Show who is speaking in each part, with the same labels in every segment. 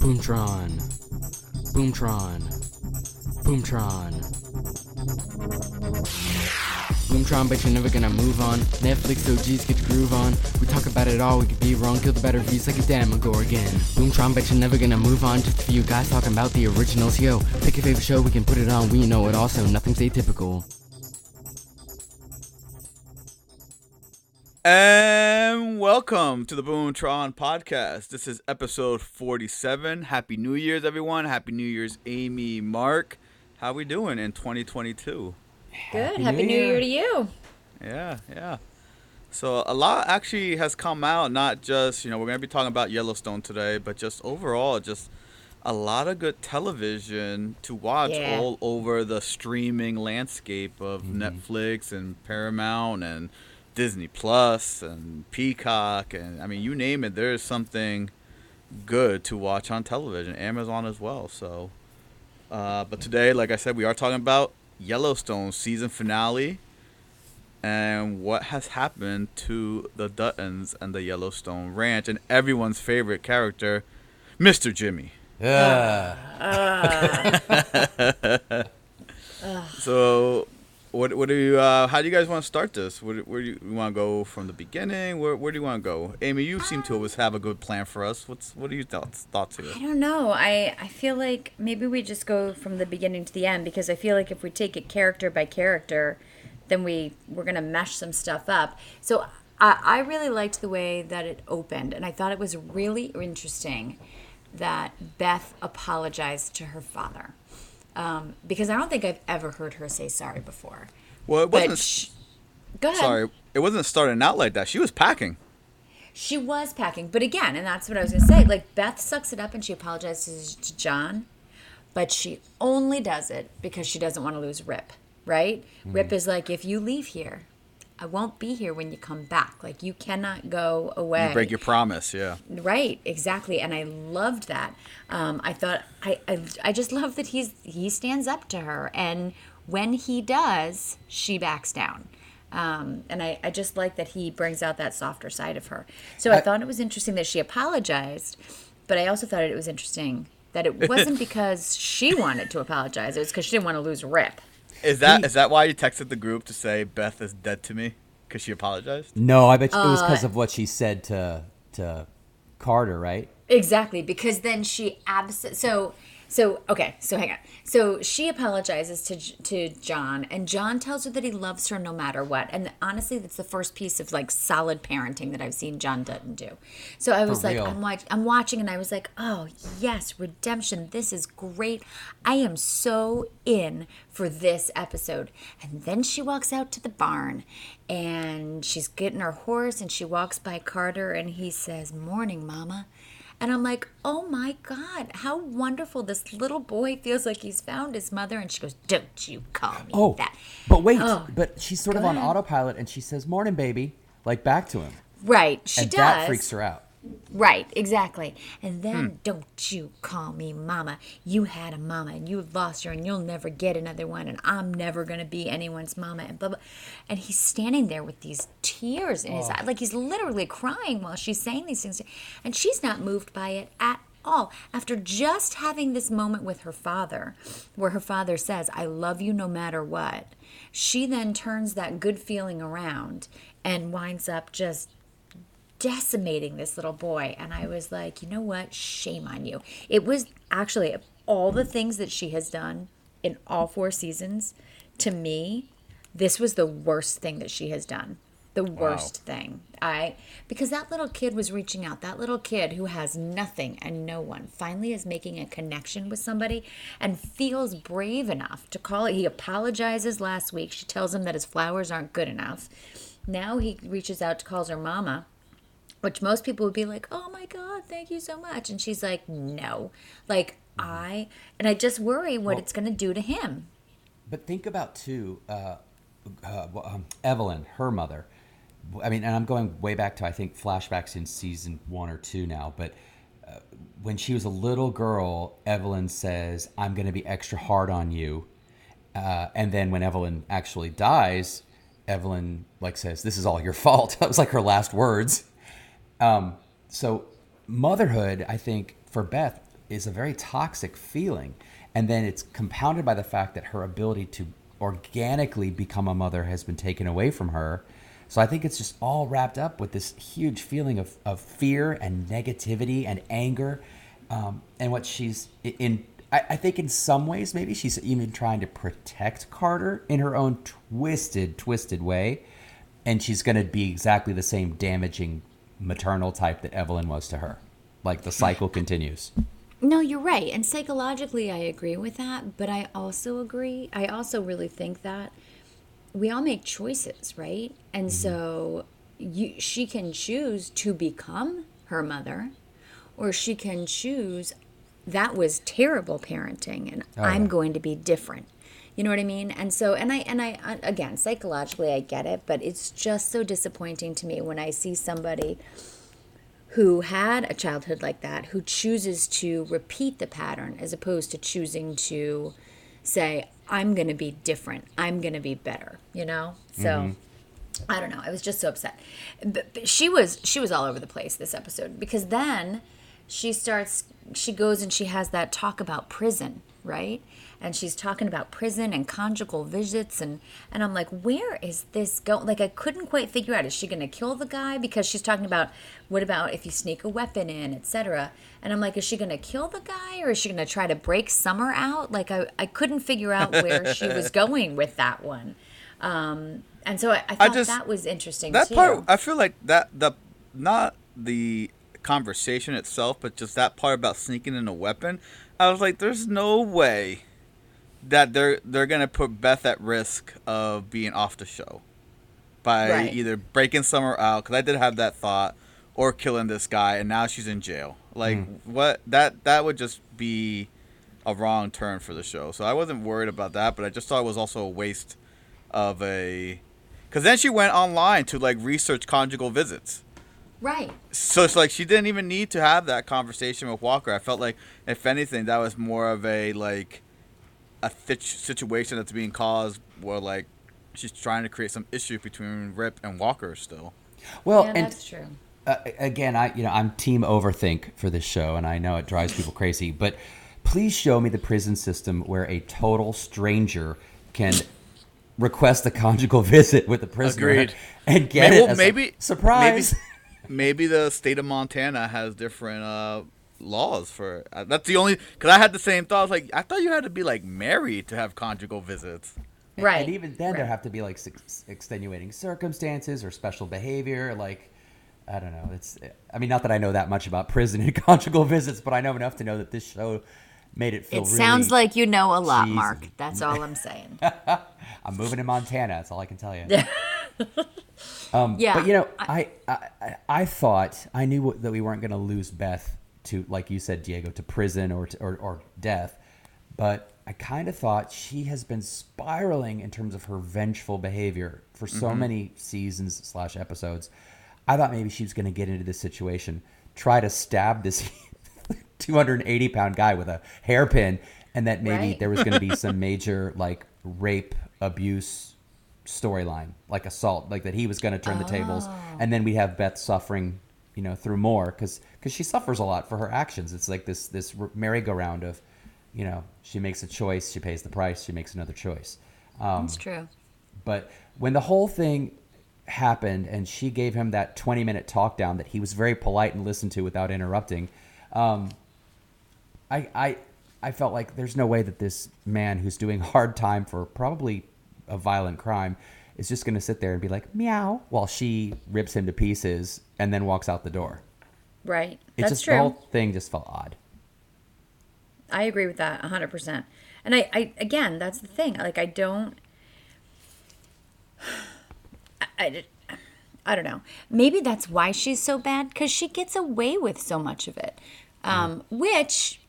Speaker 1: Boomtron. Boomtron. Boomtron. Boomtron, but you're never gonna move on. Netflix OGs get the groove on. We talk about it all, we could be wrong, kill the better views like a damn Demogorgon. Boomtron, but you're never gonna move on. Just a few guys talking about the originals. Yo, pick your favorite show, we can put it on. We know it also, nothing's atypical.
Speaker 2: And eh, welcome to the Boomtron podcast. This is episode 47. Happy New Year's, everyone. Happy New Year's, Amy, Mark. How we doing in 2022?
Speaker 3: Good. Happy, New Year. to you.
Speaker 2: Yeah, yeah. So a lot actually has come out. Not just you know we're gonna be talking about Yellowstone today, but just overall, just a lot of good television to watch
Speaker 3: Yeah.
Speaker 2: all over the streaming landscape of mm-hmm. Netflix and Paramount and Disney Plus and Peacock and I mean you name it. There is something good to watch on television. Amazon as well. So, uh, but today, like I said, we are talking about Yellowstone season finale and what has happened to the Duttons and the Yellowstone Ranch and everyone's favorite character, Mr. Jimmy.
Speaker 4: Yeah.
Speaker 2: So, what what do you uh, how do you guys want to start this? Where, where do you, you want to go from the beginning? Where where do you want to go? Amy, you seem to always have a good plan for us. What's what are your thoughts thoughts here?
Speaker 3: I don't know. I, I feel like maybe we just go from the beginning to the end because I feel like if we take it character by character, then we we're gonna mesh some stuff up. So I, I really liked the way that it opened, and I thought it was really interesting that Beth apologized to her father. Um, because I don't think I've ever heard her say sorry before.
Speaker 2: Well, it wasn't.
Speaker 3: sh- go ahead.
Speaker 2: sorry, it wasn't starting out like that. She was packing.
Speaker 3: She was packing, but again, and that's what I was gonna say. Like Beth sucks it up and she apologizes to John, but she only does it because she doesn't want to lose Rip. Right? Rip is like, if you leave here, I won't be here when you come back. Like you cannot go away.
Speaker 2: You break your promise, yeah.
Speaker 3: Right, exactly, and I loved that. Um, I thought I, I I just love that he's he stands up to her, and when he does, she backs down. Um, and I, I just like that he brings out that softer side of her. So I, thought it was interesting that she apologized, but I also thought it was interesting that it wasn't because she wanted to apologize; it was because she didn't want to lose Rip.
Speaker 2: Is that is that why you texted the group to say Beth is dead to me because she apologized?
Speaker 4: No, I bet you it was
Speaker 3: Uh,
Speaker 4: because of what she said to to Carter, right?
Speaker 3: Exactly, because then she abs. So, so okay. So hang on. So she apologizes to to John, and John tells her that he loves her no matter what. And honestly, that's the first piece of like solid parenting that I've seen John Dutton do. So I was like,
Speaker 4: real.
Speaker 3: I'm watch, I'm watching, and I was like, oh yes, redemption. This is great. I am so in for this episode. And then she walks out to the barn, and she's getting her horse, and she walks by Carter, and he says, "Morning, Mama." And I'm like, oh my God, how wonderful. This little boy feels like he's found his mother. And she goes, don't you call me
Speaker 4: Oh,
Speaker 3: that.
Speaker 4: but wait,
Speaker 3: Oh,
Speaker 4: but she's sort of on
Speaker 3: ahead.
Speaker 4: autopilot, and she says "Morning, baby," like back to him,
Speaker 3: Right. She
Speaker 4: and
Speaker 3: does.
Speaker 4: that freaks her out.
Speaker 3: Right, exactly. And then
Speaker 4: Hmm.
Speaker 3: don't you call me mama. You had a mama and you've lost her and you'll never get another one and I'm never going to be anyone's mama and blah blah. And he's standing there with these tears in his
Speaker 4: Oh.
Speaker 3: eyes like he's literally crying while she's saying these things and she's not moved by it at all. After just having this moment with her father where her father says, "I love you no matter what." She then turns that good feeling around and winds up just decimating this little boy. And I was like, you know what? Shame on you. It was actually all the things that she has done in all four seasons. To me, this was the worst thing that she has done. The worst thing. I because that little kid was reaching out. That little kid who has nothing and no one finally is making a connection with somebody and feels brave enough to call it. He apologizes last week. She tells him that his flowers aren't good enough. Now he reaches out to calls her mama which most people would be like, "Oh my god, thank you so much," and she's like, "No, like I," and I just worry what it's going to do to him.
Speaker 4: But think about too, uh, uh, well, um, Evelyn, her mother. I mean, and I'm going way back to I think flashbacks in season one or two now. But uh, when she was a little girl, Evelyn says, "I'm going to be extra hard on you," uh, and then when Evelyn actually dies, Evelyn like says, "This is all your fault." that was like her last words. Um, so motherhood, I think for Beth, is a very toxic feeling. And then it's compounded by the fact that her ability to organically become a mother has been taken away from her. So I think it's just all wrapped up with this huge feeling of, of fear and negativity and anger. Um, and what she's in, I, I think in some ways, maybe she's even trying to protect Carter in her own twisted, twisted way. And she's going to be exactly the same damaging maternal type that Evelyn was to her. Like the cycle continues.
Speaker 3: No, you're right. And psychologically, I agree with that. But I also agree. I also really think that we all make choices, right? And mm-hmm. so you, she can choose to become her mother, or she can choose that was terrible parenting, and oh, I'm
Speaker 4: yeah.
Speaker 3: going to be different. You know what I mean? And so, and I, and I, uh, again, psychologically, I get it, but it's just so disappointing to me when I see somebody who had a childhood like that who chooses to repeat the pattern as opposed to choosing to say i'm going to be different. I'm going to be better you know? So i don't know. I was just so upset. But, but she was she was all over the place this episode because then she starts she goes and she has that talk about prison right? And she's talking about prison and conjugal visits and and i'm like where is this going like i couldn't quite figure out is she going to kill the guy? Because she's talking about what about if you sneak a weapon in etc and i'm like is she going to kill the guy or is she going to try to break summer out? Like i, I couldn't figure out where she was going with that one. Um and so i, I thought
Speaker 2: just-
Speaker 3: that was interesting
Speaker 2: that
Speaker 3: too.
Speaker 2: part i feel like that the not the conversation itself but just that part about sneaking in a weapon i was like there's no way that they're they're gonna put beth at risk of being off the show by
Speaker 3: Right.
Speaker 2: either breaking summer out because i did have that thought or killing this guy and now she's in jail. Like hmm. what that that would just be a wrong turn for the show. So i wasn't worried about that but i just thought it was also a waste of a because then she went online to like research conjugal visits
Speaker 3: right
Speaker 2: so it's like she didn't even need to have that conversation with walker i felt like if anything that was more of a like a th- situation that's being caused where like she's trying to create some issue between rip and walker still
Speaker 4: Well,
Speaker 3: yeah
Speaker 4: and
Speaker 3: that's true
Speaker 4: uh, again, I you know I'm team overthink for this show, and I know it drives people crazy. But please show me the prison system where a total stranger can request a conjugal visit with a prisoner
Speaker 2: Agreed.
Speaker 4: and get
Speaker 2: May-
Speaker 4: it
Speaker 2: well,
Speaker 4: as
Speaker 2: maybe
Speaker 4: a surprise.
Speaker 2: Maybe, maybe the state of Montana has different uh, laws for. Uh, that's the only because I had the same thought. I was like, I thought you had to be like married to have conjugal visits.
Speaker 3: right
Speaker 4: And even then, there have to be like ex- extenuating circumstances or special behavior. Like, I don't know. It's. I mean, not that I know that much about prison and conjugal visits, but I know enough to know that this show made it feel.
Speaker 3: it sounds like you know a lot
Speaker 4: Jeez.
Speaker 3: mark that's all i'm saying
Speaker 4: I'm moving to Montana. That's all I can tell you.
Speaker 3: Um, yeah
Speaker 4: But you know, I I, I, I thought I knew that we weren't going to lose Beth to, like you said, Diego, to prison or to, or, or death. But I kind of thought she has been spiraling in terms of her vengeful behavior for so mm-hmm. many seasons slash episodes. I thought maybe she was going to get into this situation, try to stab this 280 pound guy with a hairpin, and that maybe
Speaker 3: Right.
Speaker 4: there was going to be some major like rape, abuse storyline, like assault, like that he was going to turn the tables, and then we have Beth suffering, you know, through more because because she suffers a lot for her actions. It's like this this merry-go-round of, you know, she makes a choice, she pays the price, she makes another choice. Um,
Speaker 3: that's true
Speaker 4: but when the whole thing happened and she gave him that 20 minute talk down that he was very polite and listened to without interrupting, um, I, I, I felt like there's no way that this man who's doing hard time for probably a violent crime is just going to sit there and be like meow while she rips him to pieces and then walks out the door.
Speaker 3: right
Speaker 4: It
Speaker 3: that's
Speaker 4: just
Speaker 3: true
Speaker 4: the whole thing just felt odd.
Speaker 3: I agree with that 100%. And I, I again, that's the thing. Like, I don't. I, I, I don't know. Maybe that's why she's so bad because she gets away with so much of it. Um, Which,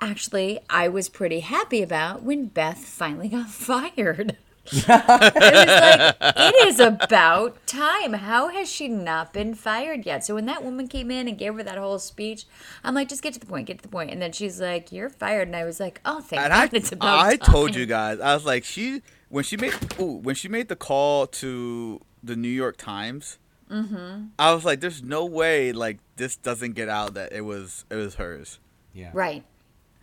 Speaker 3: actually, I was pretty happy about when Beth finally got fired. It was like, it is about time. How has she not been fired yet? So when that woman came in and gave her that whole speech, I'm like, just get to the point, get to the point. And then she's like, you're fired. And I was like, oh, thank
Speaker 2: And
Speaker 3: God
Speaker 2: I,
Speaker 3: it's about
Speaker 2: I
Speaker 3: time.
Speaker 2: told you guys, I was like, she when she made ooh, when she made the call to the New York Times.
Speaker 3: Mm-hmm.
Speaker 2: I was like, "There's no way like this doesn't get out that it was it was hers."
Speaker 4: Yeah.
Speaker 3: Right.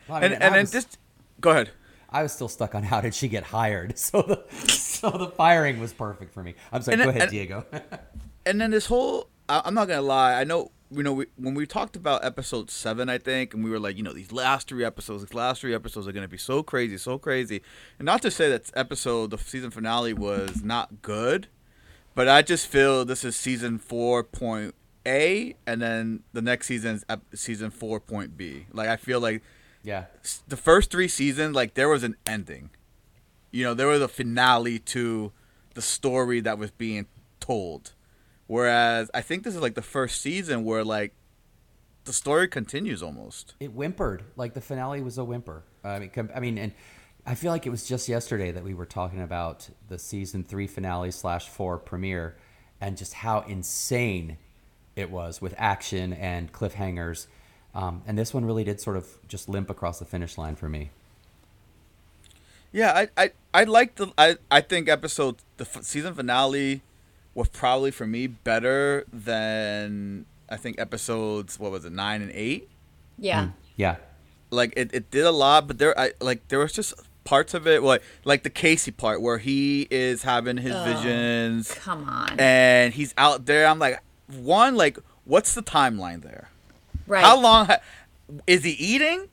Speaker 4: Well, I mean,
Speaker 2: and
Speaker 4: I
Speaker 2: and then just go ahead.
Speaker 4: I was still stuck on how did she get hired. So the so the firing was perfect for me. I'm sorry.
Speaker 2: And
Speaker 4: go
Speaker 2: then-
Speaker 4: ahead,
Speaker 2: and-
Speaker 4: Diego.
Speaker 2: and then this whole i'm not gonna lie i know you know we, when we talked about episode seven i think and we were like you know these last three episodes these last three episodes are gonna be so crazy so crazy and not to say that episode the season finale was not good but i just feel this is season four point A, and then the next season's season ep- season 4.b like i feel like
Speaker 4: yeah.
Speaker 2: the first three seasons, like there was an ending. You know, there was a finale to the story that was being told. Whereas I think this is like the first season where like the story continues almost.
Speaker 4: It whimpered like the finale was a whimper. I mean, com- I mean, and I feel like it was just yesterday that we were talking about the season three finale slash four premiere, and just how insane it was with action and cliffhangers. Um, and this one really did sort of just limp across the finish line for me.
Speaker 2: Yeah, I I I like the I I think episode the f- season finale was probably for me better than I think episodes what was it nine and eight.
Speaker 3: Yeah.
Speaker 4: Yeah.
Speaker 2: like it, it did a lot but there i like there was just parts of it like like the casey part where he is having his visions
Speaker 3: Come on.
Speaker 2: and he's out there i'm like one like what's the timeline there
Speaker 3: right.
Speaker 2: how long is he eating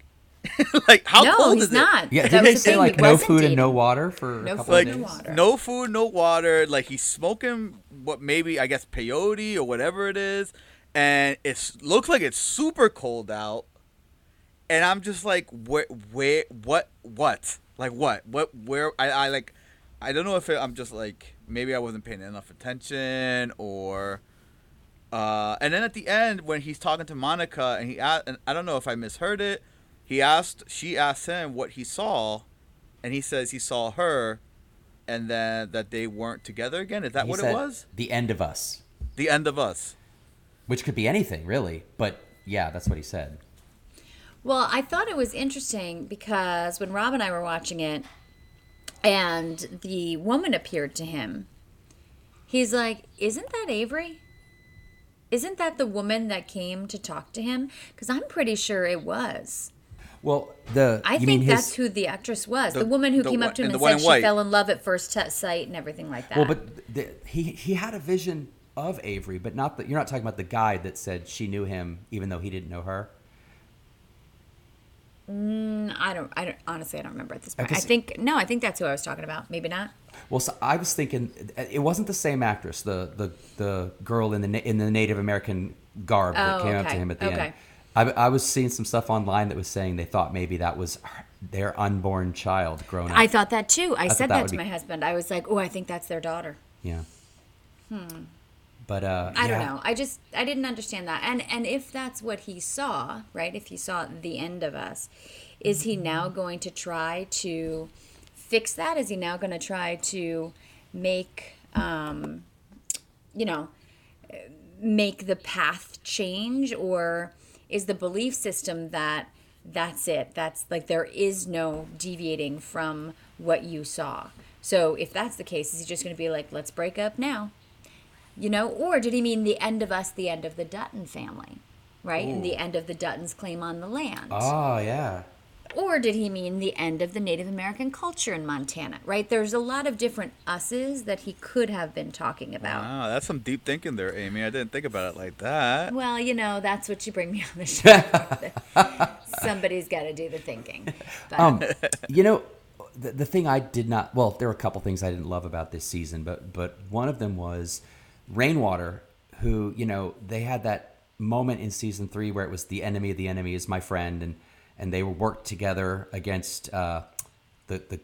Speaker 2: like how
Speaker 3: no,
Speaker 2: cold
Speaker 3: he's
Speaker 2: is
Speaker 3: not.
Speaker 4: Yeah.
Speaker 3: That
Speaker 4: Didn't
Speaker 3: was
Speaker 4: they say like no
Speaker 3: wasn't
Speaker 4: food and no water for
Speaker 3: No
Speaker 4: a couple
Speaker 3: food,
Speaker 4: of
Speaker 2: like
Speaker 3: no water.
Speaker 2: no food no water like he's smoking what maybe i guess peyote or whatever it is and it looks like it's super cold out and i'm just like where where what what like what what where i, I like i don't know if it, i'm just like maybe i wasn't paying enough attention or uh, and then at the end when he's talking to monica and he asked, and i don't know if i misheard it he asked she asked him what he saw and he says he saw her and then that they weren't together again is that
Speaker 4: He
Speaker 2: what it was
Speaker 4: The end of us,
Speaker 2: the end of us
Speaker 4: which could be anything really, but yeah, that's what he said.
Speaker 3: Well, I thought it was interesting because when Rob and I were watching it and the woman appeared to him, he's like, Isn't that Avery? Isn't that the woman that came to talk to him? Because I'm pretty sure it was.
Speaker 4: Well, the
Speaker 3: I
Speaker 4: you mean
Speaker 3: think
Speaker 4: his,
Speaker 3: that's who the actress was. The,
Speaker 2: The-
Speaker 3: woman who
Speaker 2: the
Speaker 3: came up to him
Speaker 2: and
Speaker 3: and, said
Speaker 2: in
Speaker 3: she
Speaker 2: white.
Speaker 3: fell in love at first sight and everything like that.
Speaker 4: Well, but the, he he had a vision of Avery, but not that you're not talking about the guy that said she knew him even though he didn't know her.
Speaker 3: Mm, I don't. I don't. Honestly, I don't remember at this point. I, think no. I think that's who I was talking about. Maybe not.
Speaker 4: Well, so I was thinking it wasn't the same actress, the the, the girl in the in the Native American garb that
Speaker 3: Oh,
Speaker 4: came up to him at the
Speaker 3: okay.
Speaker 4: end. I, I was seeing some stuff online that was saying they thought maybe that was their unborn child grown up.
Speaker 3: I thought that too. I,
Speaker 4: thought
Speaker 3: said
Speaker 4: that
Speaker 3: that, to
Speaker 4: be-
Speaker 3: my husband. I was like, "Oh, I think that's their daughter."
Speaker 4: yeah. But uh.
Speaker 3: I don't know. I just I didn't understand that. And and if that's what he saw, right? If he saw the end of us, is he now going to try to fix that? Is he now going to try to make um you know, make the path change or is the belief system that that's it that's like there is no deviating from what you saw so if that's the case is he just going to be like let's break up now you know or did he mean the end of us the end of the dutton family right and the end of the duttons claim on the land
Speaker 4: Oh yeah.
Speaker 3: or did he mean the end of the Native American culture in Montana? Right? There's a lot of different us's that he could have been talking about.
Speaker 2: wow that's some deep thinking there amy i didn't think about it like that
Speaker 3: Well, you know, that's what you bring me on the show. Somebody's got to do the thinking. But,
Speaker 4: Um, you know, the, the thing I did not well, there were a couple things I didn't love about this season, but but one of them was Rainwater, who you know they had that moment in season three where it was the enemy of the enemy is my friend, and and they worked together against uh, the the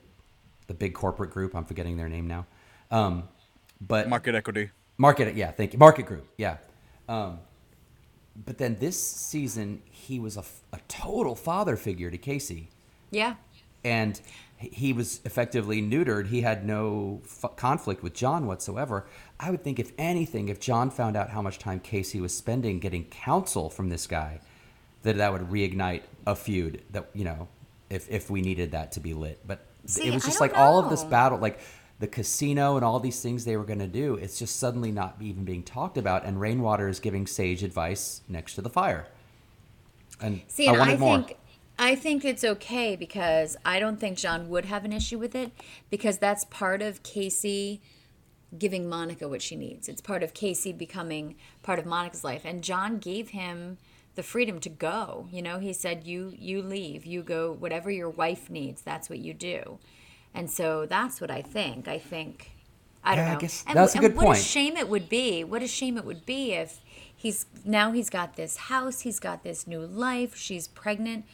Speaker 4: the big corporate group. I'm forgetting their name now. Um, but
Speaker 2: market equity
Speaker 4: Market, yeah, thank you. Market Group, yeah. Um, but then this season, he was a, a total father figure to Casey,
Speaker 3: yeah.
Speaker 4: and he- was effectively neutered. He had no f- conflict with John whatsoever. I would think, if anything, if John found out how much time Casey was spending getting counsel from this guy, that that would reignite a feud. That you know, if if we needed that to be lit, but
Speaker 3: See,
Speaker 4: it was just like all of this battle, like the casino and all these things they were going to do. It's just suddenly not even being talked about, and Rainwater is giving sage advice next to the fire. And
Speaker 3: See,
Speaker 4: I wanted
Speaker 3: I
Speaker 4: more.
Speaker 3: think I think it's okay because I don't think John would have an issue with it because that's part of Casey giving Monica what she needs. It's part of Casey becoming part of Monica's life and John gave him the freedom to go. You know, he said you you leave, you go whatever your wife needs, that's what you do. And so that's what I think. I think I don't
Speaker 4: Yeah, I
Speaker 3: know.
Speaker 4: guess
Speaker 3: and,
Speaker 4: that's a good
Speaker 3: what
Speaker 4: point.
Speaker 3: a shame it would be. What a shame it would be if he's now he's got this house, he's got this new life, she's pregnant.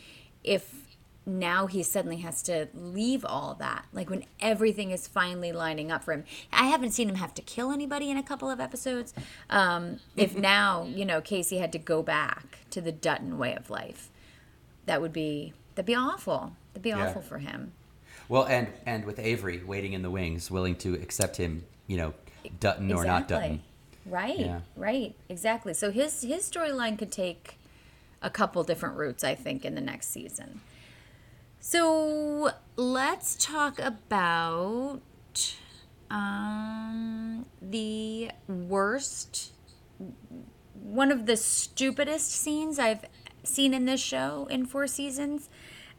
Speaker 3: If now he suddenly has to leave all that, like when everything is finally lining up for him. I haven't seen him have to kill anybody in a couple of episodes. Um, if now you know Casey had to go back to the Dutton way of life, that would be that'd be awful. That'd be
Speaker 4: Yeah.
Speaker 3: awful for him.
Speaker 4: Well, and and with Avery waiting in the wings, willing to accept him, you know, Dutton or not Dutton.
Speaker 3: Right.
Speaker 4: Yeah.
Speaker 3: Right. Exactly. So his his storyline could take a couple different routes, I think, in the next season. So let's talk about um, the worst, one of the stupidest scenes I've seen in this show in four seasons,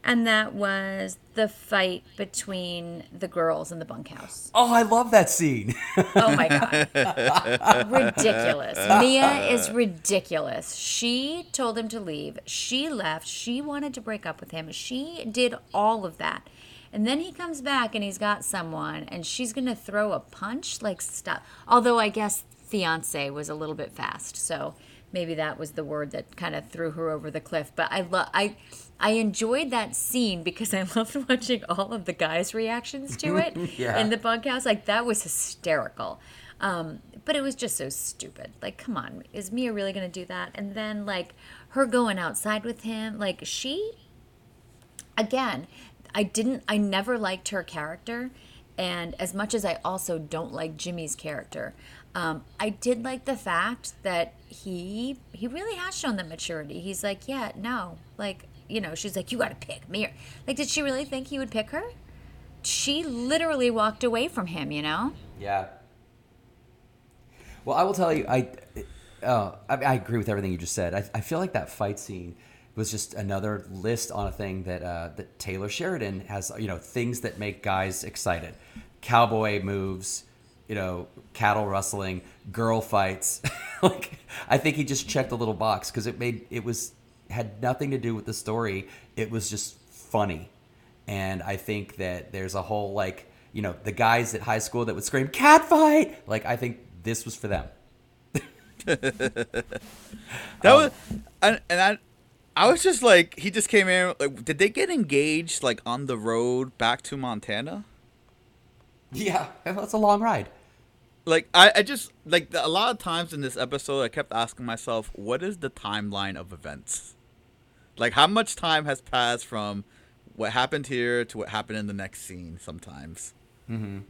Speaker 3: and that was the fight between the girls in the bunkhouse.
Speaker 4: Oh, I love that scene.
Speaker 3: Oh my god. ridiculous. Mia is ridiculous. She told him to leave. She left. She wanted to break up with him. She did all of that. And then he comes back and he's got someone and she's going to throw a punch like stuff. Although I guess fiance was a little bit fast. So maybe that was the word that kind of threw her over the cliff. But I love I I enjoyed that scene because I loved watching all of the guys' reactions to it
Speaker 4: Yeah.
Speaker 3: in the bunkhouse. Like that was hysterical. Um, but it was just so stupid. Like, come on, is Mia really gonna do that? And then like her going outside with him, like she again, I didn't I never liked her character. And as much as I also don't like Jimmy's character, um, I did like the fact that he he really has shown that maturity. He's like, yeah, no, like you know, she's like, you got to pick me. Like, did she really think he would pick her? She literally walked away from him. You know.
Speaker 4: Yeah. Well, I will tell you, I, uh, I, I agree with everything you just said. I, I feel like that fight scene was just another list on a thing that uh, that Taylor Sheridan has. You know, things that make guys excited: cowboy moves, you know, cattle rustling, girl fights. like, I think he just checked a little box because it made it was had nothing to do with the story. It was just funny. And I think that there's a whole like, you know, the guys at high school that would scream "cat fight." Like I think this was for them.
Speaker 2: That
Speaker 4: Um,
Speaker 2: was, and, and I, I was just like, he just came in. Like, did they get engaged like on the road back to Montana?
Speaker 4: Yeah, that's a long ride.
Speaker 2: Like, I, I just like the, a lot of times in this episode, I kept asking myself, what is the timeline of events? Like, how much time has passed from what happened here to what happened in the next scene? Sometimes, mm-hmm.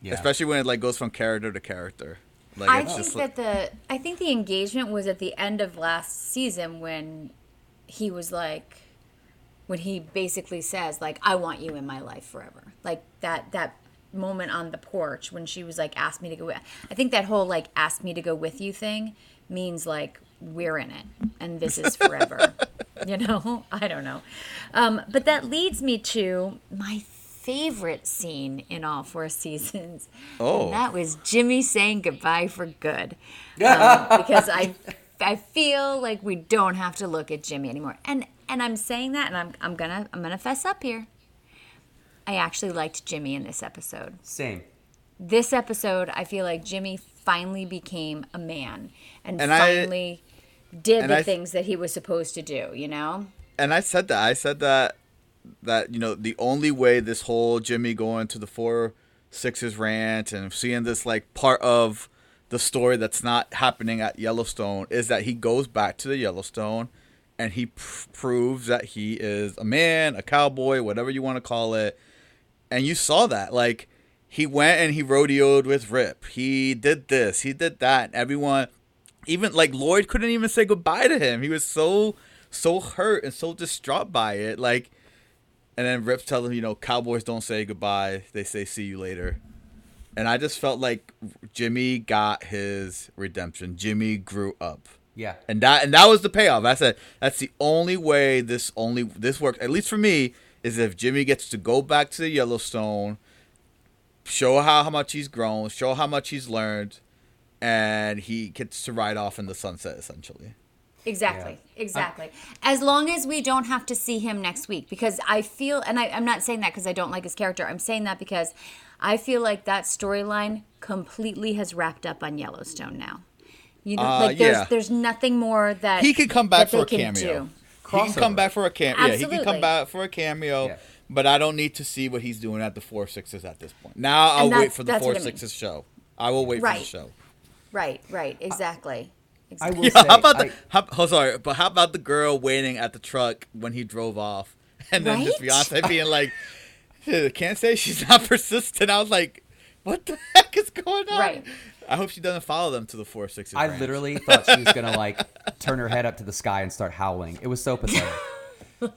Speaker 4: Yeah.
Speaker 2: especially when it like goes from character to character. Like,
Speaker 3: I
Speaker 2: it's
Speaker 3: think
Speaker 2: just like-
Speaker 3: that the I think the engagement was at the end of last season when he was like when he basically says like I want you in my life forever. Like that that moment on the porch when she was like ask me to go with I think that whole like ask me to go with you thing means like we're in it and this is forever. you know? I don't know. Um, but that leads me to my favorite scene in all four seasons.
Speaker 2: Oh.
Speaker 3: And that was Jimmy saying goodbye for good. Um, because I I feel like we don't have to look at Jimmy anymore. And and I'm saying that and I'm I'm gonna I'm gonna fess up here. I actually liked Jimmy in this episode.
Speaker 4: Same.
Speaker 3: This episode, I feel like Jimmy finally became a man and,
Speaker 2: And I-
Speaker 3: finally did
Speaker 2: and
Speaker 3: the
Speaker 2: I-
Speaker 3: things that he was supposed to do, you know?
Speaker 2: and I said that. I said that that you know the only way this whole Jimmy going to the four sixes rant and seeing this like part of the story that's not happening at Yellowstone is that he goes back to the Yellowstone and he pr- proves that he is a man, a cowboy, whatever you want to call it. And you saw that like he went and he rodeoed with Rip. He did this, he did that. Everyone even like Lloyd couldn't even say goodbye to him. He was so so hurt and so distraught by it. Like, and then Rip's telling him, you know, cowboys don't say goodbye; they say see you later. And I just felt like Jimmy got his redemption. Jimmy grew up.
Speaker 4: Yeah.
Speaker 2: And that and that was the payoff. I said that's the only way this only this worked. At least for me, is if Jimmy gets to go back to the Yellowstone, show how, how much he's grown, show how much he's learned, and he gets to ride off in the sunset essentially.
Speaker 3: Exactly. Exactly. As long as we don't have to see him next week, because I feel, and I, I'm not saying that because I don't like his character. I'm saying that because I feel like that storyline completely has wrapped up on Yellowstone now. You know,
Speaker 2: Uh,
Speaker 3: like there's
Speaker 2: yeah.
Speaker 3: there's nothing more that
Speaker 2: He could come back for a
Speaker 3: they
Speaker 2: cameo.
Speaker 3: do.
Speaker 2: He can come back for a cameo. Yeah, he can come back for a cameo.
Speaker 4: Yeah.
Speaker 2: But I don't need to see what he's doing at the four sixes at this point. Now I'll wait for the
Speaker 3: that's
Speaker 2: four
Speaker 3: I mean.
Speaker 2: sixes show. I will wait for
Speaker 3: Right.
Speaker 2: the show.
Speaker 3: Right. Right. Exactly.
Speaker 4: I
Speaker 3: exactly.
Speaker 4: will
Speaker 2: Yeah,
Speaker 4: say,
Speaker 2: how about the? How, oh, sorry, but how about the girl waiting at the truck when he drove off, and then his
Speaker 3: Right?
Speaker 2: fiance being like, "Can't say she's not persistent." I was like, "What the heck is going on?"
Speaker 3: Right.
Speaker 2: I hope she doesn't follow them to the four sixes.
Speaker 4: I literally thought she was gonna like turn her head up to the sky and start howling. It was so pathetic.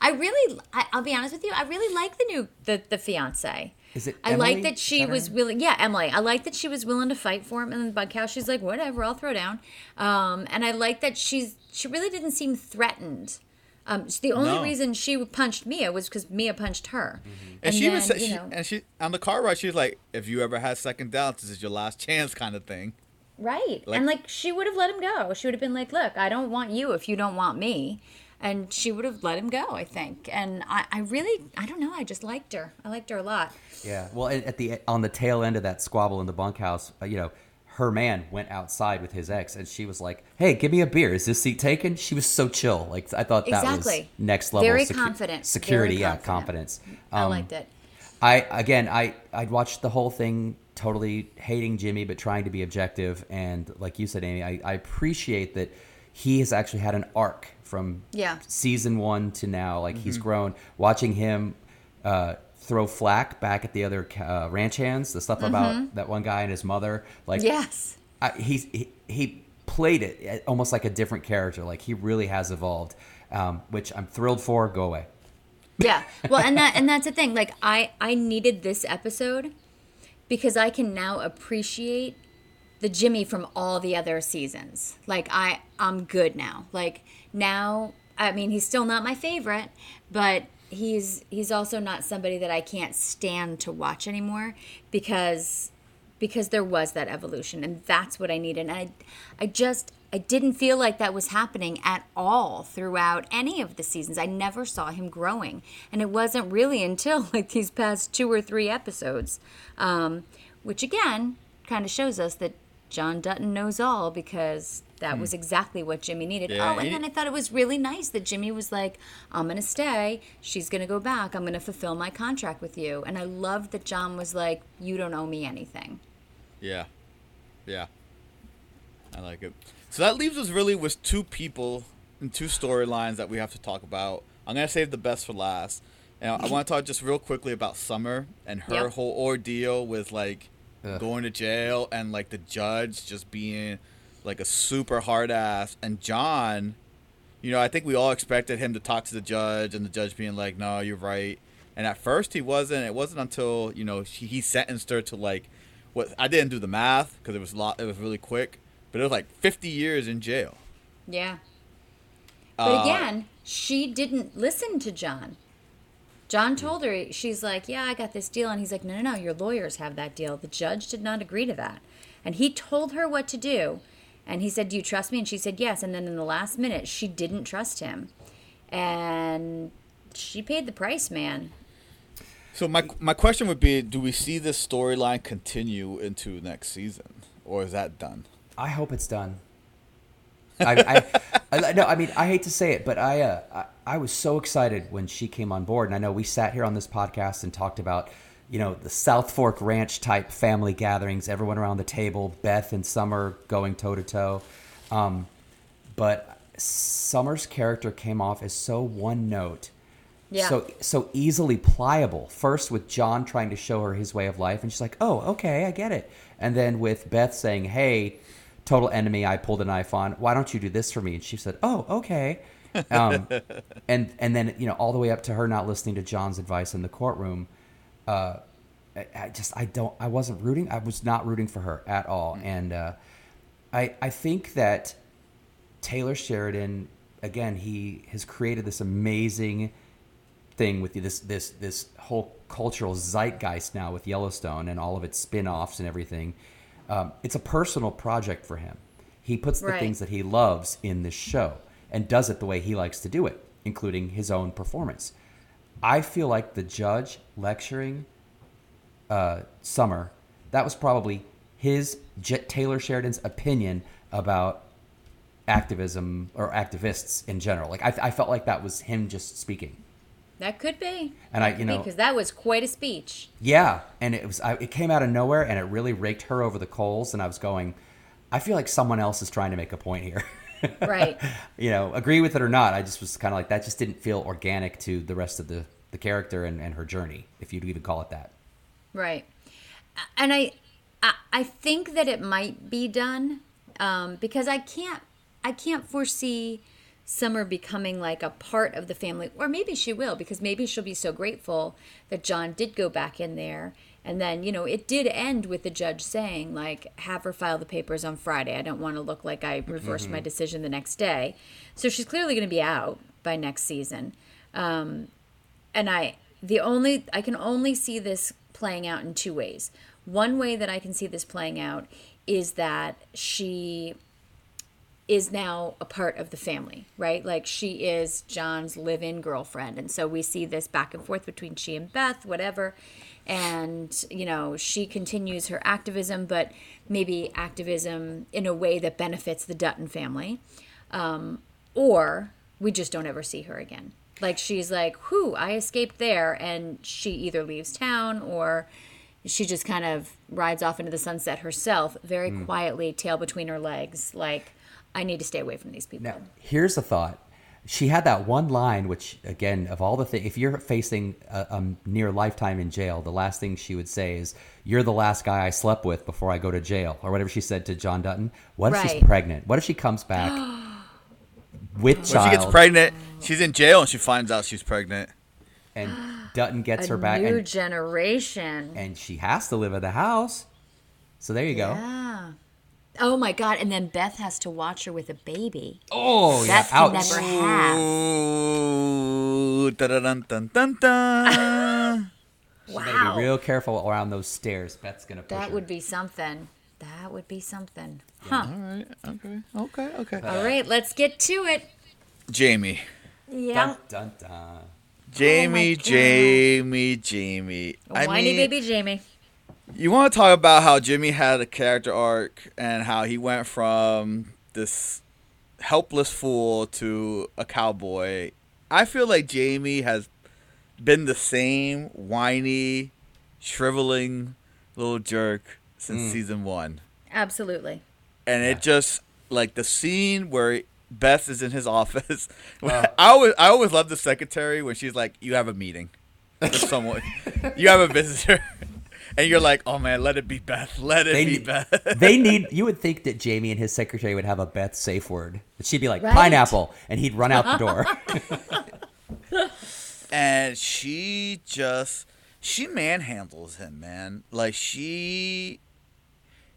Speaker 3: I really, I, I'll be honest with you. I really like the new the the fiance.
Speaker 4: Is it
Speaker 3: I
Speaker 4: Emily?
Speaker 3: like that she
Speaker 4: that
Speaker 3: was willing. Yeah, Emily. I like that she was willing to fight for him. And then bunkhouse, she's like, whatever, I'll throw down. Um, and I like that she's she really didn't seem threatened. Um, the only
Speaker 2: No.
Speaker 3: reason she punched Mia was because Mia punched her.
Speaker 2: And, she was,
Speaker 3: then,
Speaker 2: she,
Speaker 3: know,
Speaker 2: and she on the car ride, she was like, "If you ever had second doubts, this is your last chance," kind of thing.
Speaker 3: Right.
Speaker 2: Like-
Speaker 3: and like she would have let him go. She would have been like, "Look, I don't want you if you don't want me." And she would have let him go, I think. And I, I really, I don't know. I just liked her. I liked her a lot.
Speaker 4: Yeah. Well, at at the on the tail end of that squabble in the bunkhouse, uh, you know, her man went outside with his ex, and she was like, "Hey, give me a beer. Is this seat taken?" She was so chill. Like I thought that was
Speaker 3: Exactly.
Speaker 4: next level.
Speaker 3: Very
Speaker 4: secu-
Speaker 3: confident.
Speaker 4: Security,
Speaker 3: Very
Speaker 4: yeah,
Speaker 3: confident.
Speaker 4: confidence.
Speaker 3: I
Speaker 4: Um,
Speaker 3: liked it.
Speaker 4: I again, I I'd watched the whole thing, totally hating Jimmy, but trying to be objective. And like you said, Amy, I, I appreciate that he has actually had an arc from
Speaker 3: Yeah.
Speaker 4: season one to now. Like he's grown. Watching him uh, throw flack back at the other uh, ranch hands, the stuff about that one guy and his mother, like
Speaker 3: Yes.
Speaker 4: I, he's he, he played it almost like a different character. Like he really has evolved, um, which I'm thrilled for. Go away.
Speaker 3: Yeah. Well, and that and that's the thing. Like I I needed this episode because I can now appreciate the Jimmy from all the other seasons. Like I I'm good now. Like now I mean he's still not my favorite, but he's he's also not somebody that I can't stand to watch anymore because because there was that evolution and that's what I needed. And I I just I didn't feel like that was happening at all throughout any of the seasons. I never saw him growing. And it wasn't really until like these past two or three episodes. Um, which again kind of shows us that John Dutton knows all because that was hmm. exactly what Jimmy needed.
Speaker 2: Yeah,
Speaker 3: oh, and then I thought it was really nice that Jimmy was like, I'm going to stay. She's going to go back. I'm going to fulfill my contract with you. And I loved that John was like, You don't owe me anything.
Speaker 2: Yeah, yeah, I like it. So that leaves us really with two people and two storylines that we have to talk about. I'm gonna save the best for last. And I want to talk just real quickly about Summer and her
Speaker 3: Yep.
Speaker 2: whole ordeal with like
Speaker 4: Ugh.
Speaker 2: going to jail and like the judge just being like a super hard ass and John. You know, I think we all expected him to talk to the judge and the judge being like, "No, you're right." And at first he wasn't. It wasn't until you know he, he sentenced her to like what I didn't do the math because it was a lot. It was really quick, but it was like 50 years in jail.
Speaker 3: Yeah. But
Speaker 2: Uh,
Speaker 3: again, she didn't listen to John. John told her, she's like, Yeah, I got this deal. And he's like, No, no, no, your lawyers have that deal. The judge did not agree to that. And he told her what to do. And he said, Do you trust me? And she said, Yes. And then in the last minute, she didn't trust him. And she paid the price, man.
Speaker 2: So my my question would be: Do we see this storyline continue into next season, or is that done?
Speaker 4: I hope it's done. I, I, I no, I mean, I hate to say it, but I, uh, I, was so excited when she came on board, and I know we sat here on this podcast and talked about, you know, the South Fork Ranch type family gatherings, everyone around the table, Beth and Summer going toe to toe, um, but Summer's character came off as so one note,
Speaker 3: Yeah.
Speaker 4: so so easily pliable. First with John trying to show her his way of life, and she's like, "Oh, okay, I get it." And then with Beth saying, "Hey, total enemy, I pulled a knife on. Why don't you do this for me?" And she said, "Oh, okay." Um, and and then you know all the way up to her not listening to John's advice in the courtroom. Uh, I, I just I don't I wasn't rooting. I was not rooting for her at all, and uh, I I think that Taylor Sheridan, again, he has created this amazing thing with this this this whole cultural zeitgeist now with Yellowstone and all of its spin-offs and everything. Um, it's a personal project for him. He puts the
Speaker 3: Right.
Speaker 4: things that he loves in this show and does it the way he likes to do it, including his own performance. I feel like the judge lecturing uh, Summer, that was probably his J- Taylor Sheridan's opinion about activism or activists in general. Like I, I felt like that was him just speaking,
Speaker 3: That could be.
Speaker 4: and I, you know,
Speaker 3: because that was quite a speech.
Speaker 4: yeah, and it was I, it came out of nowhere, and it really raked her over the coals, and I was going, I feel like someone else is trying to make a point here.
Speaker 3: Right.
Speaker 4: you know, agree with it or not, I just was kind of like that. Just didn't feel organic to the rest of the the character and, and her journey, if you'd even call it that.
Speaker 3: Right. And I, I, I think that it might be done um, because I can't, I can't foresee Summer becoming like a part of the family, or maybe she will because maybe she'll be so grateful that John did go back in there. And then, you know, it did end with the judge saying, like, have her file the papers on Friday. I don't want to look like I reversed my decision the next day. So she's clearly going to be out by next season. Um, and I the only I can only see this playing out in two ways. One way that I can see this playing out is that she is now a part of the family, right? Like she is John's live-in girlfriend. And so we see this back and forth between she and Beth, whatever. And, you know, she continues her activism, but maybe activism in a way that benefits the Dutton family. Um, or we just don't ever see her again. Like she's like, whew, I escaped there. And she either leaves town or she just kind of rides off into the sunset herself, very quietly, tail between her legs, like, I need to stay away from these people.
Speaker 4: Now, here's a thought. She had that one line, which, again, of all the things, if you're facing a, a near lifetime in jail, the last thing she would say is, You're the last guy I slept with before I go to jail, or whatever she said to John Dutton. What if she's pregnant? What if she comes back with
Speaker 2: When
Speaker 4: child
Speaker 2: she gets pregnant, she's in jail and she finds out she's pregnant.
Speaker 4: and Dutton gets
Speaker 3: A
Speaker 4: her back, A
Speaker 3: new
Speaker 4: and,
Speaker 3: generation.
Speaker 4: and she has to live at the house? So there you go.
Speaker 3: Yeah. Oh my God. And then Beth has to watch her with a baby.
Speaker 4: Oh, yeah.
Speaker 3: Beth can
Speaker 4: Ouch.
Speaker 3: never have.
Speaker 2: Ooh, dun dun dun dun.
Speaker 4: Gotta be real careful around those stairs. Beth's gonna push
Speaker 3: That
Speaker 4: her.
Speaker 3: would be something. That would be something. Huh.
Speaker 2: All right, okay, okay, okay.
Speaker 3: All right, let's get to it.
Speaker 2: Jamie,
Speaker 3: Yeah.
Speaker 4: Dun, dun, dun.
Speaker 2: Jamie, oh
Speaker 3: God.
Speaker 2: Jamie, Jamie. I
Speaker 3: Whiny
Speaker 2: mean,
Speaker 3: baby Jamie.
Speaker 2: You want to talk about how Jimmy had a character arc and how he went from this helpless fool to a cowboy. I feel like Jamie has been the same whiny, shriveling little jerk since mm. season one.
Speaker 3: Absolutely.
Speaker 2: And it just like the scene where Beth is in his office. Uh. I always I always love the secretary when she's like, "You have a meeting with someone. you have a visitor." And you're like, oh man, let it be Beth. Let it
Speaker 4: They
Speaker 2: be
Speaker 4: need,
Speaker 2: Beth.
Speaker 4: they need. You would think that Jamie and his secretary would have a Beth safe word. That she'd be like
Speaker 3: Right.
Speaker 4: pineapple, and he'd run out the door.
Speaker 2: and she just she manhandles him, man. Like she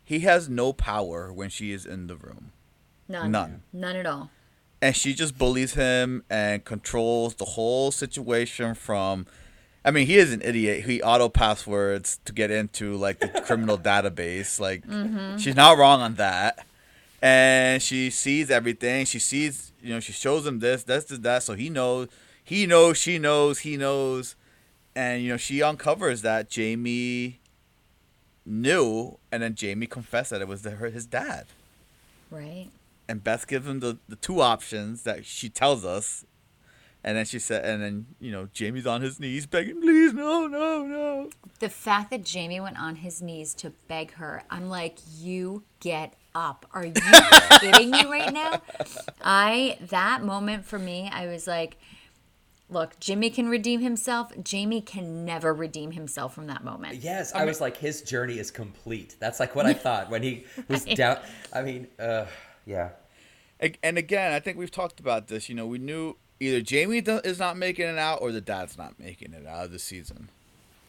Speaker 2: he has no power when she is in the room.
Speaker 3: None.
Speaker 2: None.
Speaker 3: None at all.
Speaker 2: And she just bullies him and controls the whole situation from I mean, he is an idiot. He auto passwords to get into like the criminal database. Like mm-hmm. she's not wrong on that. And she sees everything. She sees, you know, she shows him this, this, this, that. So he knows, he knows, she knows, he knows. And, you know, she uncovers that Jamie knew. And then Jamie confessed that it was the, her, his dad.
Speaker 3: Right.
Speaker 2: And Beth gives him the, the two options that she tells us. And then she said, and then, you know, Jamie's on his knees begging, please, no, no, no.
Speaker 3: The fact that Jamie went on his knees to beg her, I'm like, you get up. Are you kidding me right now? I, that moment for me, I was like, look, Jimmy can redeem himself. Jamie can never redeem himself from that moment.
Speaker 4: yes, I was like, his journey is complete. That's like what I thought when he was down. I mean, uh, yeah.
Speaker 2: And again, I think we've talked about this. You know, we knew either Jamie is not making it out or the dad's not making it out of the season.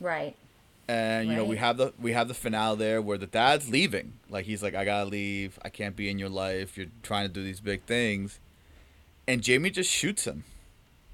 Speaker 3: Right.
Speaker 2: and you know we have the we have the finale there where the dad's leaving like he's like i gotta leave i can't be in your life you're trying to do these big things and jamie just shoots him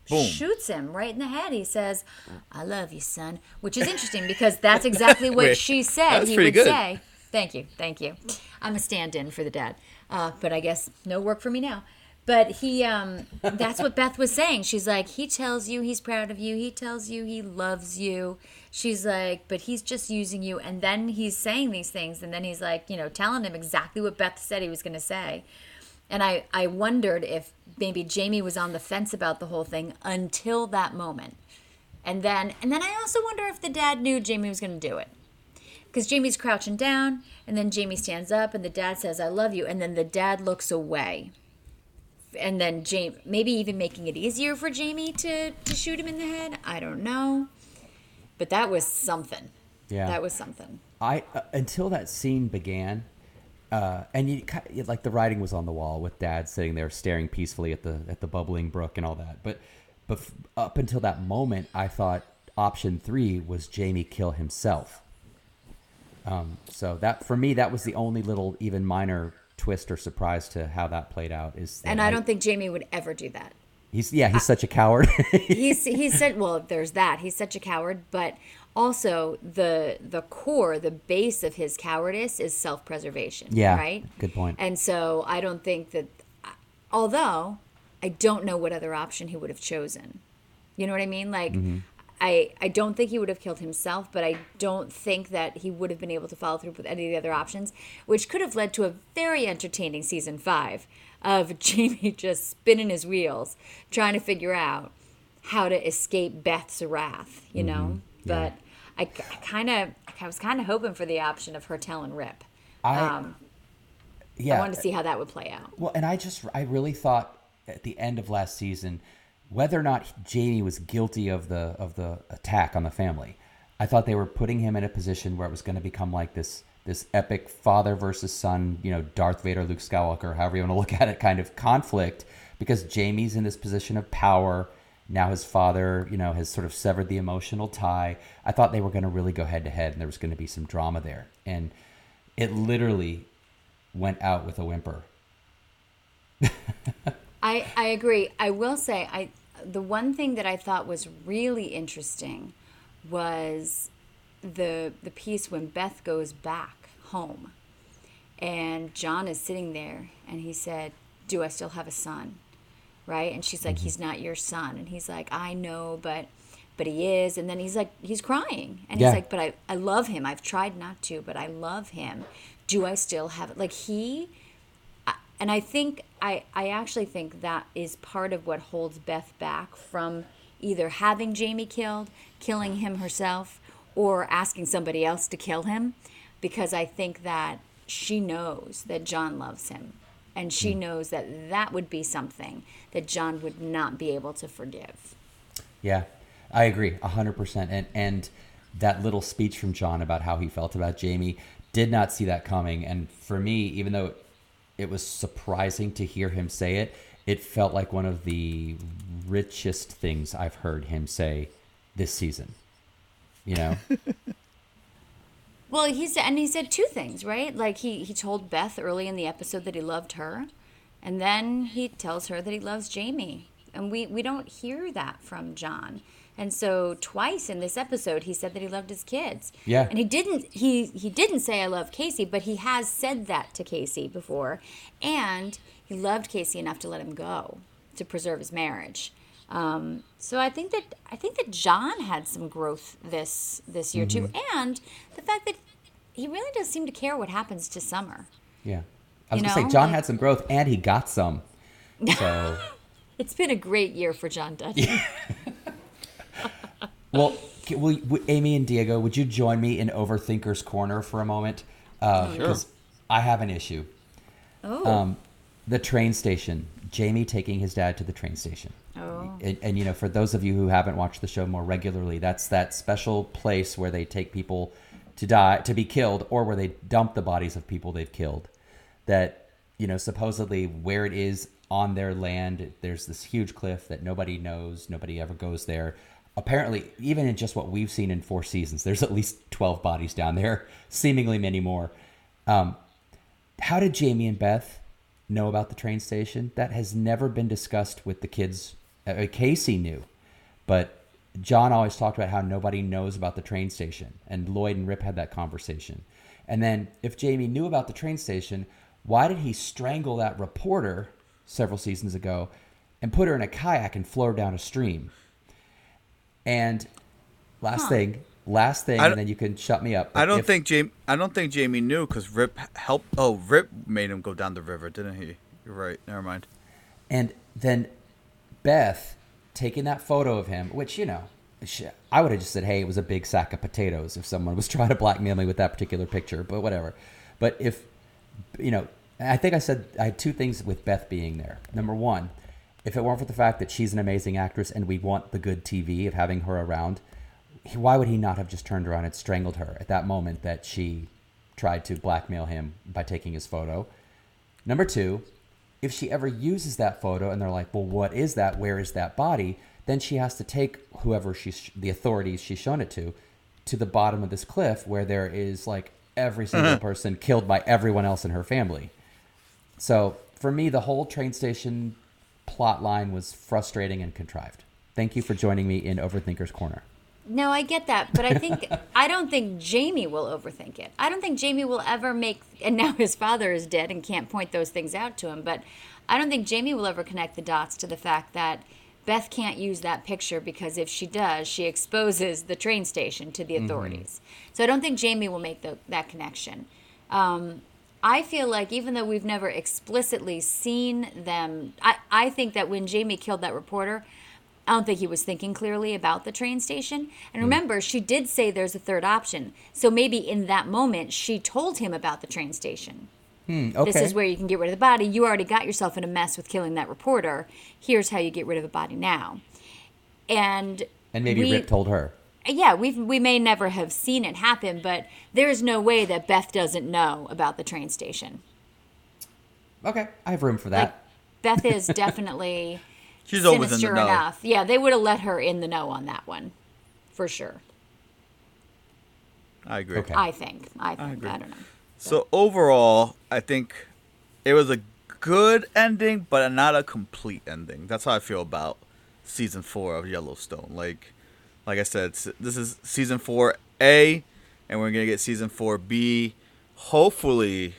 Speaker 2: boom
Speaker 3: shoots him right in the head. He says, "I love you, son," which is interesting because that's exactly what
Speaker 2: Wait,
Speaker 3: she said he would
Speaker 2: good.
Speaker 3: say. Thank you, thank you. I'm a stand-in for the dad, uh, but I guess no work for me now. But he, um, that's what Beth was saying. She's like, he tells you he's proud of you. He tells you he loves you. She's like, but he's just using you. And then he's saying these things, and then he's like, you know, telling him exactly what Beth said he was going to say. And I, I wondered if maybe Jamie was on the fence about the whole thing until that moment. And then and then I also wonder if the dad knew Jamie was going to do it. Cuz Jamie's crouching down and then Jamie stands up and the dad says I love you and then the dad looks away. And then Jamie maybe even making it easier for Jamie to to shoot him in the head. I don't know. But that was something.
Speaker 4: Yeah.
Speaker 3: That was something.
Speaker 4: I uh, until that scene began, uh, and you like the writing was on the wall with Dad sitting there staring peacefully at the at the bubbling brook and all that. But but up until that moment, I thought option three was Jamie kill himself. Um, so that for me, that was the only little even minor twist or surprise to how that played out. Is that
Speaker 3: And I don't think Jamie would ever do that.
Speaker 4: he's yeah he's such a coward.
Speaker 3: he's he said well there's that he's such a coward but also the the core the base of his cowardice is self-preservation
Speaker 4: Yeah,
Speaker 3: right
Speaker 4: good point.
Speaker 3: and so i don't think that although i don't know what other option he would have chosen you know what i mean like
Speaker 4: Mm-hmm.
Speaker 3: I, I don't think he would have killed himself, but I don't think that he would have been able to follow through with any of the other options, which could have led to a very entertaining season five of Jamie just spinning his wheels, trying to figure out how to escape Beth's wrath, you know?
Speaker 4: Mm-hmm. Yeah.
Speaker 3: But I, kind of, I was kind of hoping for the option of her telling Rip.
Speaker 4: I
Speaker 3: Um,
Speaker 4: yeah
Speaker 3: I wanted to see how that would play out.
Speaker 4: Well, and I just I really thought at the end of last season whether or not Jamie was guilty of the of the attack on the family. I thought they were putting him in a position where it was going to become like this this epic father versus son, you know, Darth Vader, Luke Skywalker, however you want to look at it, kind of conflict because Jamie's in this position of power. Now his father, you know, has sort of severed the emotional tie. I thought they were going to really go head to head and there was going to be some drama there. And it literally went out with a whimper.
Speaker 3: I, I agree. I will say I the one thing that I thought was really interesting was the the piece when Beth goes back home and John is sitting there and he said, "Do I still have a son?" Right? And she's like, mm-hmm. "He's not your son." And he's like, "I know, but but he is." And then he's like he's crying. And
Speaker 4: Yeah.
Speaker 3: he's like, "But I I love him. I've tried not to, but I love him. Do I still have it?" Like he and I think I I actually think that is part of what holds Beth back from either having Jamie killed, killing him herself, or asking somebody else to kill him, because I think that she knows that John loves him, and she hmm. knows that that would be something that John would not be able to forgive.
Speaker 4: Yeah, I agree hundred percent. And and that little speech from John about how he felt about Jamie did not see that coming. And for me, even though it was surprising to hear him say it, it felt like one of the richest things I've heard him say this season. You know,
Speaker 3: Well, he said, and he said two things, right? Like he he told Beth early in the episode that he loved her, and then he tells her that he loves Jamie, and we we don't hear that from John. And so twice in this episode, he said that he loved his kids.
Speaker 4: Yeah.
Speaker 3: And he didn't he he didn't say I love Kayce, but he has said that to Kayce before, and he loved Kayce enough to let him go to preserve his marriage. Um, so I think that I think that John had some growth this this year too, and the fact that he really does seem to care what happens to Summer.
Speaker 4: yeah. I was
Speaker 3: You
Speaker 4: gonna
Speaker 3: know,
Speaker 4: say John had some growth and he got some. So.
Speaker 3: It's been a great year for John Dudley.
Speaker 4: Well, will, will, Amy and Diego, would you join me in Overthinker's Corner for a moment? Uh,
Speaker 2: Sure.
Speaker 4: 'cause I have an issue.
Speaker 3: Oh,
Speaker 4: Um, the train station. Jamie taking his dad to the train station.
Speaker 3: Oh.
Speaker 4: And, and you know, for those of you who haven't watched the show more regularly, that's that special place where they take people to die, to be killed, or where they dump the bodies of people they've killed. That you know, supposedly where it is on their land, there's this huge cliff that nobody knows, nobody ever goes there. Apparently, even in just what we've seen in four seasons, there's at least 12 bodies down there, seemingly many more. Um, how did Jamie and Beth know about the train station? That has never been discussed with the kids. Uh, Kayce knew, but John always talked about how nobody knows about the train station, and Lloyd and Rip had that conversation. And then, if Jamie knew about the train station, why did he strangle that reporter several seasons ago and put her in a kayak and float her down a stream? And last
Speaker 3: Huh.
Speaker 4: thing, last thing, and then you can shut me up.
Speaker 2: I don't
Speaker 4: If-
Speaker 2: think Jamie. I don't think Jamie knew because Rip helped. Oh, Rip made him go down the river, didn't he? You're right. Never mind.
Speaker 4: And then Beth taking that photo of him, which, you know, she, I would have just said, hey, it was a big sack of potatoes if someone was trying to blackmail me with that particular picture, but whatever. But if, you know, I think I said I had two things with Beth being there. Number one, if it weren't for the fact that she's an amazing actress and we want the good TV of having her around, he- why would he not have just turned around and strangled her at that moment that she tried to blackmail him by taking his photo? Number two, if she ever uses that photo and they're like, well, what is that? Where is that body? Then she has to take whoever she's, the authorities she's shown it to, to the bottom of this cliff where there is like every mm-hmm. single person killed by everyone else in her family. So for me, the whole train station plot line was frustrating and contrived. Thank you for joining me in Overthinker's Corner.
Speaker 3: No, I get that, but I think I don't think Jamie will overthink it. I don't think Jamie will ever make and now his father is dead and can't point those things out to him, but I don't think Jamie will ever connect the dots to the fact that Beth can't use that picture because if she does, she exposes the train station to the authorities. So I don't think Jamie will make the, that connection. Um, I feel like even though we've never explicitly seen them, I, I think that when Jamie killed that reporter, I don't think he was thinking clearly about the train station. And remember, she did say there's a third option. So maybe in that moment, she told him about the train station.
Speaker 4: Hmm, okay.
Speaker 3: This is where you can get rid of the body. You already got yourself in a mess with killing that reporter. Here's how you get rid of the body now. And
Speaker 4: and maybe
Speaker 3: we-
Speaker 4: Rip told her.
Speaker 3: Yeah, we we may never have seen it happen, but there's no way that Beth doesn't know about the train station.
Speaker 4: Okay, I have room for that.
Speaker 3: Like Beth is definitely
Speaker 2: She's always in the
Speaker 3: sinister
Speaker 2: know.
Speaker 3: enough. Yeah, they would have let her in the know on that one, for sure.
Speaker 2: I agree.
Speaker 4: Okay.
Speaker 3: I think. I think. I,
Speaker 2: agree.
Speaker 3: don't know.
Speaker 2: So overall, I think it was a good ending, but not a complete ending. That's how I feel about season four of Yellowstone. Like, like I said, this is season four A, and we're gonna get season four B, hopefully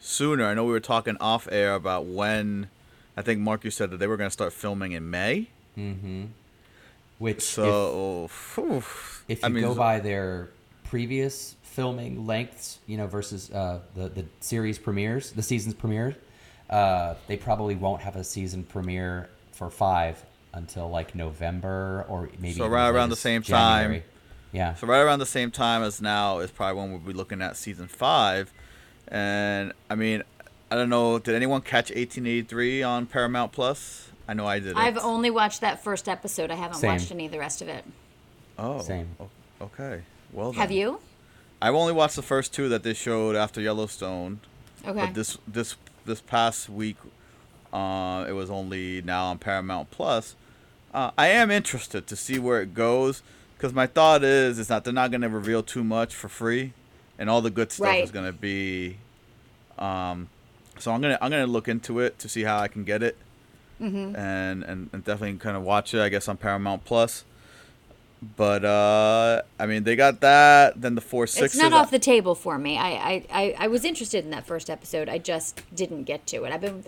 Speaker 2: sooner. I know we were talking off air about when. I think Mark, you said that they were gonna start filming in May.
Speaker 4: Mm-hmm. Which,
Speaker 2: so if, phew,
Speaker 4: if you
Speaker 2: I mean,
Speaker 4: go by their previous filming lengths, you know, versus uh, the the series premieres, the season's premieres, uh, they probably won't have a season premiere for five until like November or maybe
Speaker 2: So
Speaker 4: even
Speaker 2: right around the
Speaker 4: as
Speaker 2: same time.
Speaker 4: Yeah.
Speaker 2: So right around the same time as now is probably when we'll be looking at season five, and I mean, I don't know. Did anyone catch 1883 on Paramount Plus? I know I did.
Speaker 3: I've only watched that first episode. I haven't
Speaker 4: Same.
Speaker 3: watched any of the rest of it.
Speaker 2: oh
Speaker 4: Same.
Speaker 2: Okay. Well,
Speaker 3: Have you?
Speaker 2: I've only watched the first two that they showed after Yellowstone.
Speaker 3: Okay.
Speaker 2: But this this this past week, uh, it was only now on Paramount Plus. Uh, I am interested to see where it goes because my thought is is that they're not going to reveal too much for free, and all the good stuff
Speaker 3: Right.
Speaker 2: is going to be. Um, so I'm gonna I'm gonna look into it to see how I can get it,
Speaker 3: Mm-hmm.
Speaker 2: and, and and definitely kind of watch it. I guess on Paramount Plus. But uh, I mean, they got that. Then the four
Speaker 3: six.
Speaker 2: it's
Speaker 3: not off the table for me. I, I, I, I was interested in that first episode. I just didn't get to it. I've been,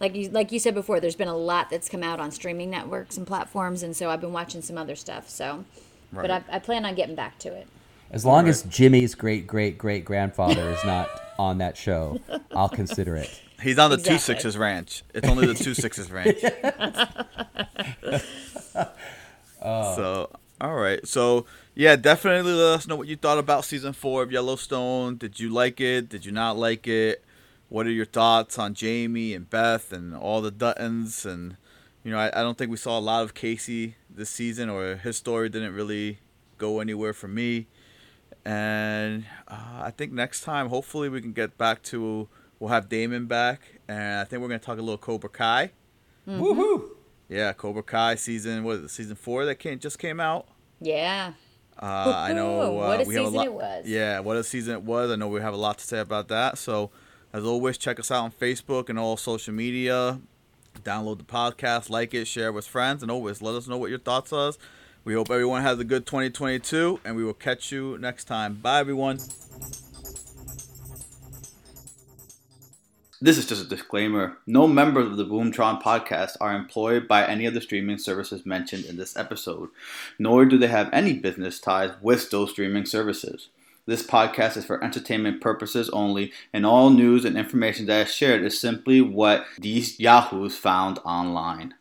Speaker 3: like you, like you said before, there's been a lot that's come out on streaming networks and platforms, and so I've been watching some other stuff. So, but I, I plan on getting back to it.
Speaker 4: As long
Speaker 2: Right.
Speaker 4: as Jimmy's great great great grandfather is not on that show, I'll consider it.
Speaker 2: He's on the
Speaker 3: Exactly.
Speaker 2: two sixes ranch. It's only the two sixes ranch. So all right. So yeah, definitely let us know what you thought about season four of Yellowstone. Did you like it? Did you not like it? What are your thoughts on Jamie and Beth and all the Duttons? And you know, I, I don't think we saw a lot of Kayce this season, or his story didn't really go anywhere for me. And uh, I think next time, hopefully, we can get back to. We'll have Damon back, and I think we're gonna talk a little Cobra Kai.
Speaker 4: Woohoo!
Speaker 2: Yeah, Cobra Kai season what is it, season four that came just came out.
Speaker 3: Yeah.
Speaker 2: Uh, I know
Speaker 3: What
Speaker 2: uh,
Speaker 3: a
Speaker 2: we have a lot.
Speaker 3: it was.
Speaker 2: Yeah, what a season it was. I know we have a lot to say about that. So, as always, check us out on Facebook and all social media. Download the podcast, like it, share with friends, and always let us know what your thoughts are. We hope everyone has a good 2022, and we will catch you next time. Bye, everyone.
Speaker 5: This is just a disclaimer. No members of the Boomtron podcast are employed by any of the streaming services mentioned in this episode, nor do they have any business ties with those streaming services. This podcast is for entertainment purposes only, and all news and information that is shared is simply what these yahoos found online.